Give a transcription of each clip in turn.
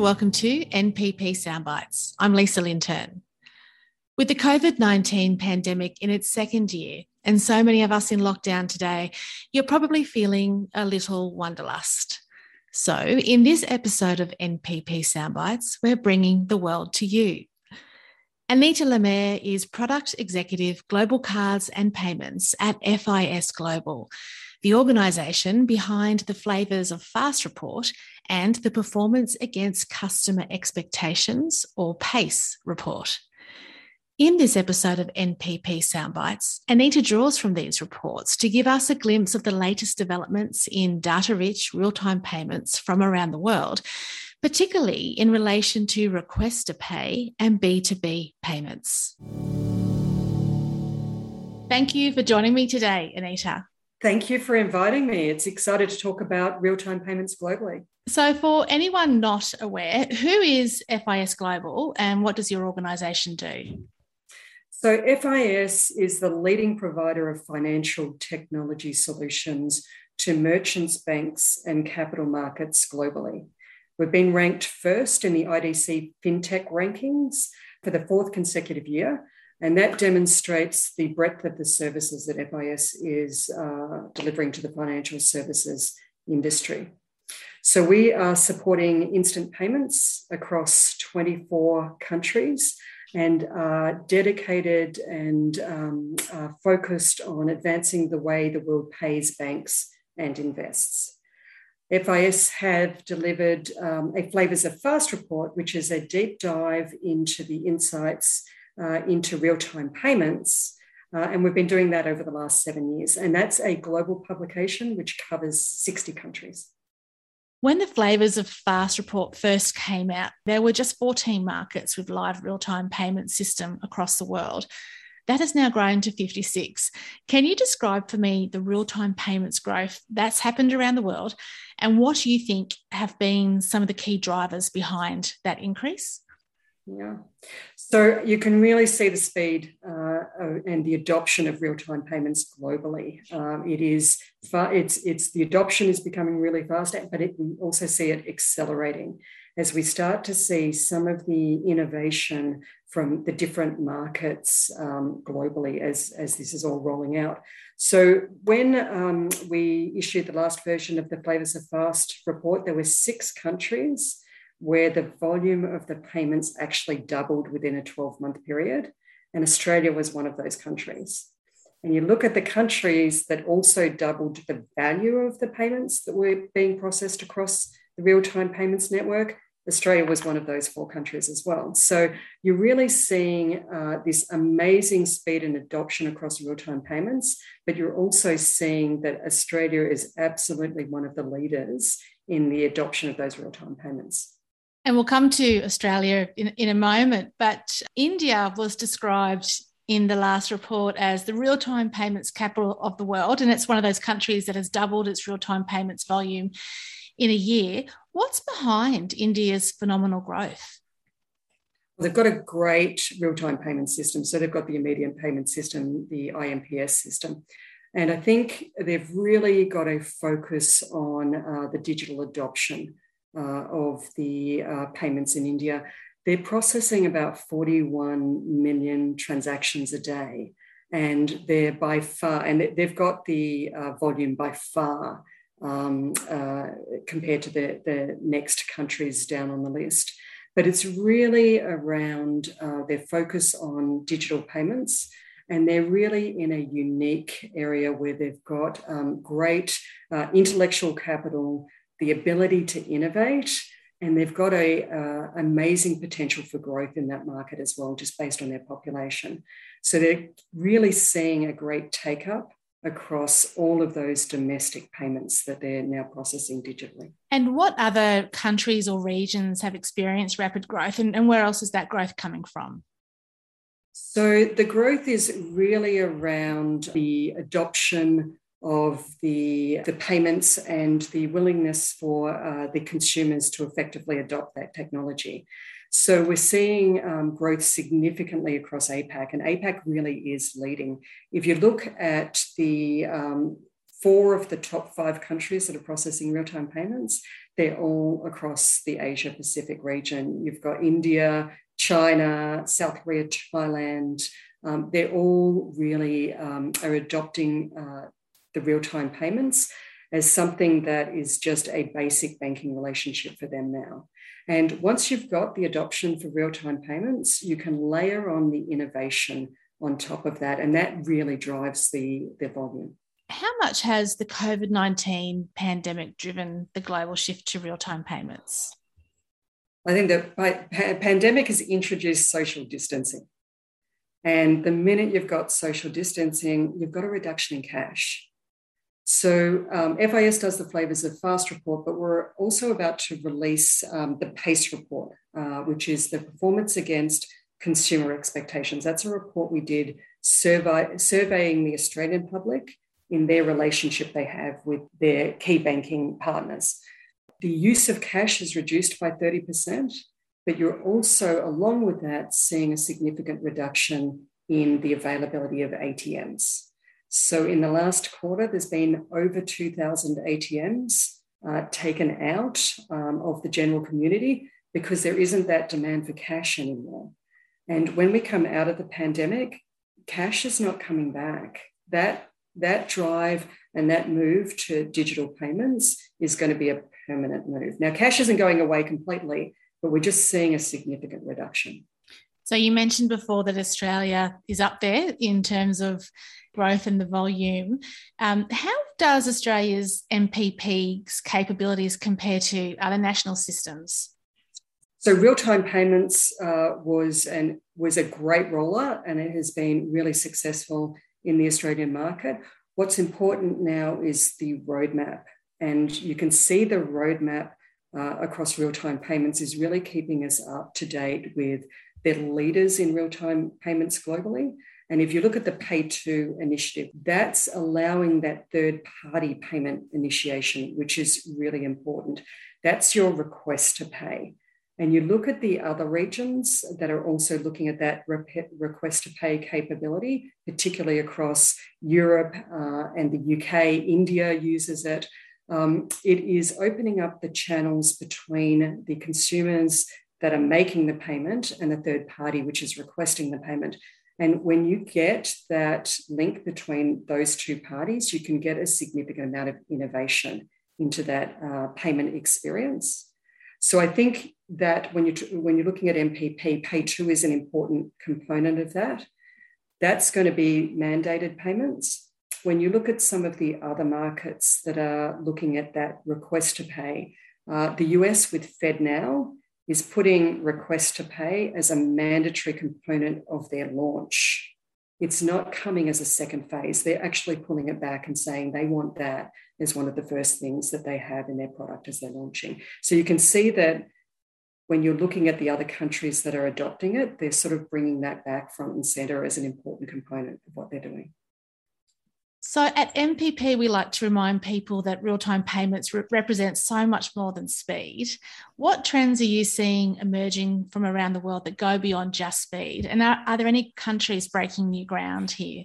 welcome to NPP Soundbites. I'm Lisa Linturn. With the COVID 19 pandemic in its second year, and so many of us in lockdown today, you're probably feeling a little wanderlust. So, in this episode of NPP Soundbites, we're bringing the world to you. Anita Lemaire is Product Executive Global Cards and Payments at FIS Global, the organisation behind the Flavours of Fast report and the Performance Against Customer Expectations, or PACE report. In this episode of NPP Soundbites, Anita draws from these reports to give us a glimpse of the latest developments in data rich real time payments from around the world particularly in relation to request to pay and B2B payments. Thank you for joining me today, Anita. Thank you for inviting me. It's excited to talk about real time payments globally. So, for anyone not aware, who is FIS Global and what does your organisation do? So, FIS is the leading provider of financial technology solutions to merchants, banks, and capital markets globally. We've been ranked first in the IDC FinTech rankings for the fourth consecutive year. And that demonstrates the breadth of the services that FIS is uh, delivering to the financial services industry. So we are supporting instant payments across 24 countries and are dedicated and um, focused on advancing the way the world pays banks and invests. FIS have delivered um, a Flavours of Fast report, which is a deep dive into the insights uh, into real time payments. Uh, and we've been doing that over the last seven years. And that's a global publication which covers 60 countries. When the Flavours of Fast report first came out, there were just 14 markets with live real time payment system across the world. That has now grown to 56. Can you describe for me the real time payments growth that's happened around the world and what you think have been some of the key drivers behind that increase? Yeah. So you can really see the speed uh, and the adoption of real-time payments globally. Um, it is far, it's it's the adoption is becoming really fast, but it, we also see it accelerating as we start to see some of the innovation from the different markets um, globally as, as this is all rolling out. So, when um, we issued the last version of the Flavours of Fast report, there were six countries where the volume of the payments actually doubled within a 12 month period. And Australia was one of those countries. And you look at the countries that also doubled the value of the payments that were being processed across the real time payments network, Australia was one of those four countries as well. So you're really seeing uh, this amazing speed and adoption across real time payments, but you're also seeing that Australia is absolutely one of the leaders in the adoption of those real time payments. And we'll come to Australia in, in a moment, but India was described in the last report as the real time payments capital of the world. And it's one of those countries that has doubled its real time payments volume in a year. What's behind India's phenomenal growth? They've got a great real time payment system. So they've got the immediate payment system, the IMPS system. And I think they've really got a focus on uh, the digital adoption uh, of the uh, payments in India. They're processing about 41 million transactions a day. And they're by far, and they've got the uh, volume by far um, uh, compared to the, the next countries down on the list. But it's really around uh, their focus on digital payments. And they're really in a unique area where they've got um, great uh, intellectual capital, the ability to innovate, and they've got a uh, amazing potential for growth in that market as well, just based on their population. So they're really seeing a great take up across all of those domestic payments that they're now processing digitally. And what other countries or regions have experienced rapid growth, and, and where else is that growth coming from? So, the growth is really around the adoption of the, the payments and the willingness for uh, the consumers to effectively adopt that technology. So we're seeing um, growth significantly across APAC, and APAC really is leading. If you look at the um, four of the top five countries that are processing real time payments, they're all across the Asia Pacific region. You've got India, China, South Korea, Thailand. Um, they're all really um, are adopting uh, the real time payments as something that is just a basic banking relationship for them now. And once you've got the adoption for real time payments, you can layer on the innovation on top of that. And that really drives the, the volume. How much has the COVID 19 pandemic driven the global shift to real time payments? I think the pandemic has introduced social distancing. And the minute you've got social distancing, you've got a reduction in cash. So um, FIS does the flavors of fast report, but we're also about to release um, the PACE report, uh, which is the performance against consumer expectations. That's a report we did survey, surveying the Australian public in their relationship they have with their key banking partners. The use of cash is reduced by 30%, but you're also, along with that, seeing a significant reduction in the availability of ATMs. So, in the last quarter, there's been over 2,000 ATMs uh, taken out um, of the general community because there isn't that demand for cash anymore. And when we come out of the pandemic, cash is not coming back. That that drive and that move to digital payments is going to be a permanent move. Now, cash isn't going away completely, but we're just seeing a significant reduction. So, you mentioned before that Australia is up there in terms of growth and the volume. Um, how does Australia's NPP's capabilities compare to other national systems? So real-time payments uh, was and was a great rollout, and it has been really successful in the Australian market. What's important now is the roadmap, and you can see the roadmap uh, across real-time payments is really keeping us up to date with the leaders in real-time payments globally. And if you look at the PayTo initiative, that's allowing that third party payment initiation, which is really important. That's your request to pay and you look at the other regions that are also looking at that request to pay capability, particularly across Europe uh, and the UK, India uses it. Um, it is opening up the channels between the consumers that are making the payment and the third party, which is requesting the payment. And when you get that link between those two parties, you can get a significant amount of innovation into that uh, payment experience. So I think that when you when you're looking at NPP, PayTo is an important component of that. That's going to be mandated payments. When you look at some of the other markets that are looking at that request to pay, uh, the US with FedNow is putting request to pay as a mandatory component of their launch. It's not coming as a second phase. They're actually pulling it back and saying they want that as one of the first things that they have in their product as they're launching. So you can see that when you're looking at the other countries that are adopting it, they're sort of bringing that back front and center as an important component of what they're doing. So at NPP, we like to remind people that real time payments re- represent so much more than speed. What trends are you seeing emerging from around the world that go beyond just speed? And are, are there any countries breaking new ground here?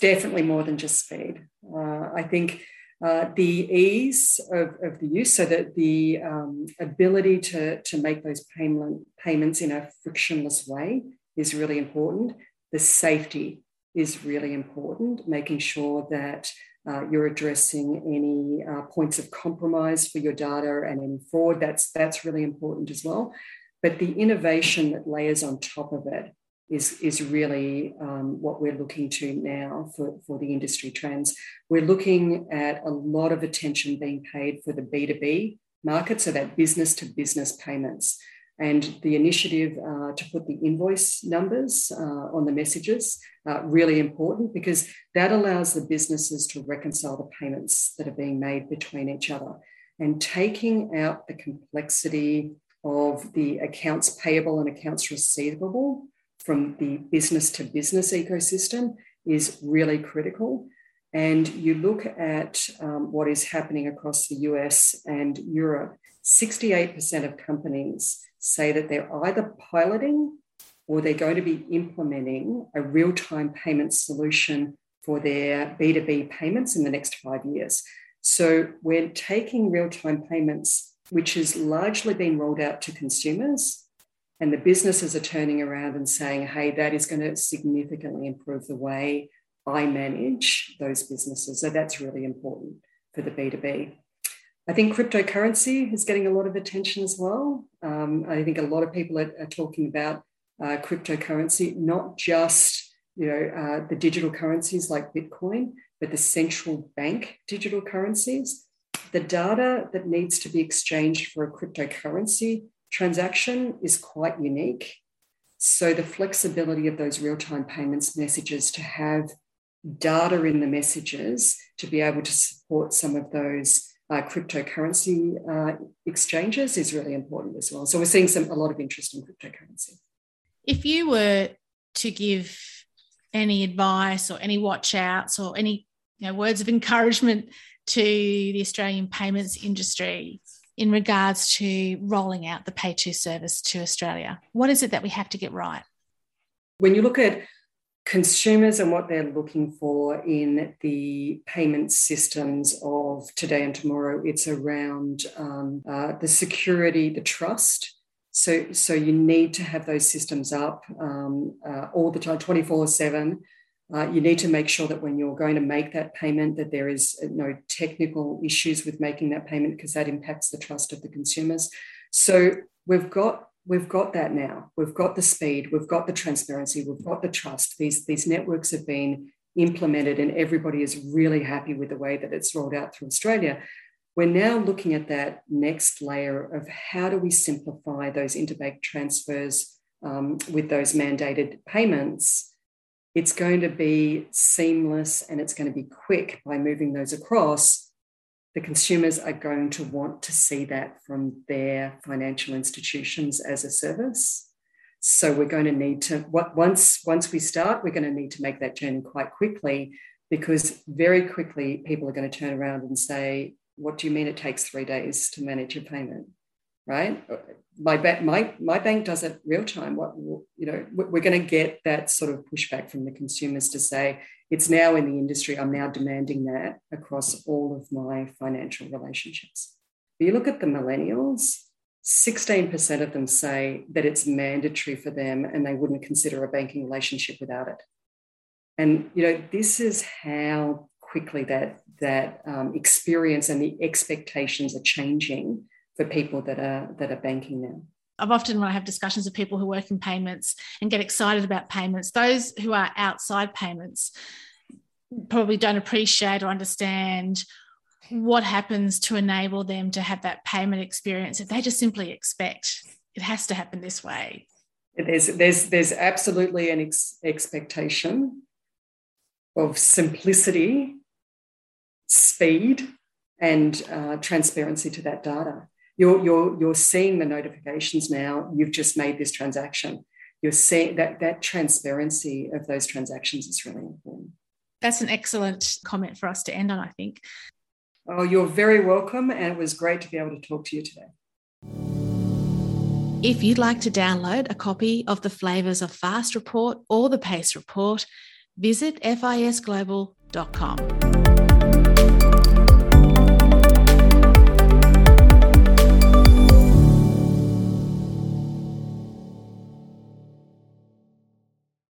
Definitely more than just speed. Uh, I think uh, the ease of, of the use, so that the um, ability to, to make those payment, payments in a frictionless way is really important. The safety is really important, making sure that uh, you're addressing any uh, points of compromise for your data and any fraud. That's, that's really important as well. But the innovation that layers on top of it is, is really um, what we're looking to now for, for the industry trends. We're looking at a lot of attention being paid for the B2B market, so that business to business payments. And the initiative uh, to put the invoice numbers uh, on the messages uh, really important because that allows the businesses to reconcile the payments that are being made between each other and taking out the complexity of the accounts payable and accounts receivable from the business to business ecosystem is really critical. And you look at um, what is happening across the US and Europe, 68% of companies say that they're either piloting or they're going to be implementing a real time payment solution for their B2B payments in the next five years. So we're taking real time payments, which has largely been rolled out to consumers, and the businesses are turning around and saying, hey, that is going to significantly improve the way I manage those businesses. So that's really important for the B2B. I think cryptocurrency is getting a lot of attention as well. Um, I think a lot of people are, are talking about uh, cryptocurrency, not just you know uh, the digital currencies like Bitcoin, but the central bank digital currencies. The data that needs to be exchanged for a cryptocurrency transaction is quite unique. So the flexibility of those real-time payments messages to have data in the messages to be able to support some of those uh, cryptocurrency uh, exchanges is really important as well. So we're seeing some a lot of interest in cryptocurrency. If you were to give any advice or any watch outs or any you know, words of encouragement to the Australian payments industry in regards to rolling out the PayTo service to Australia, what is it that we have to get right? When you look at consumers and what they're looking for in the payment systems of today and tomorrow. It's around um, uh, the security, the trust. So, so you need to have those systems up um, uh, all the time, 24 7. Uh, you need to make sure that when you're going to make that payment that there is uh, no technical issues with making that payment because that impacts the trust of the consumers so we've got we've got that now. We've got the speed, we've got the transparency, we've got the trust. These, these networks have been implemented and everybody is really happy with the way that it's rolled out through Australia. We're now looking at that next layer of how do we simplify those interbank transfers um, with those mandated payments. It's going to be seamless and it's going to be quick by moving those across the consumers are going to want to see that from their financial institutions as a service. So we're going to need to what once once we start, we're going to need to make that journey quite quickly because very quickly people are going to turn around and say, "What do you mean it takes three days to manage your payment?" Right? My bank, my my bank does it real time. What you know, we're going to get that sort of pushback from the consumers to say, it's now in the industry. I'm now demanding that across all of my financial relationships. But you look at the millennials, 16% of them say that it's mandatory for them and they wouldn't consider a banking relationship without it. And you know, this is how quickly that that um, experience and the expectations are changing for people that are that are banking now. I've often, when I have discussions with people who work in payments and get excited about payments, those who are outside payments probably don't appreciate or understand what happens to enable them to have that payment experience that they just simply expect it has to happen this way. There's, there's, there's absolutely an ex- expectation of simplicity, speed, and uh, transparency to that data you're, you're, you're seeing the notifications now, you've just made this transaction. You're seeing that, that transparency of those transactions is really important. That's an excellent comment for us to end on, I think. Oh, you're very welcome. And it was great to be able to talk to you today. If you'd like to download a copy of the Flavors of Fast report or the PACE report, visit fisglobal.com.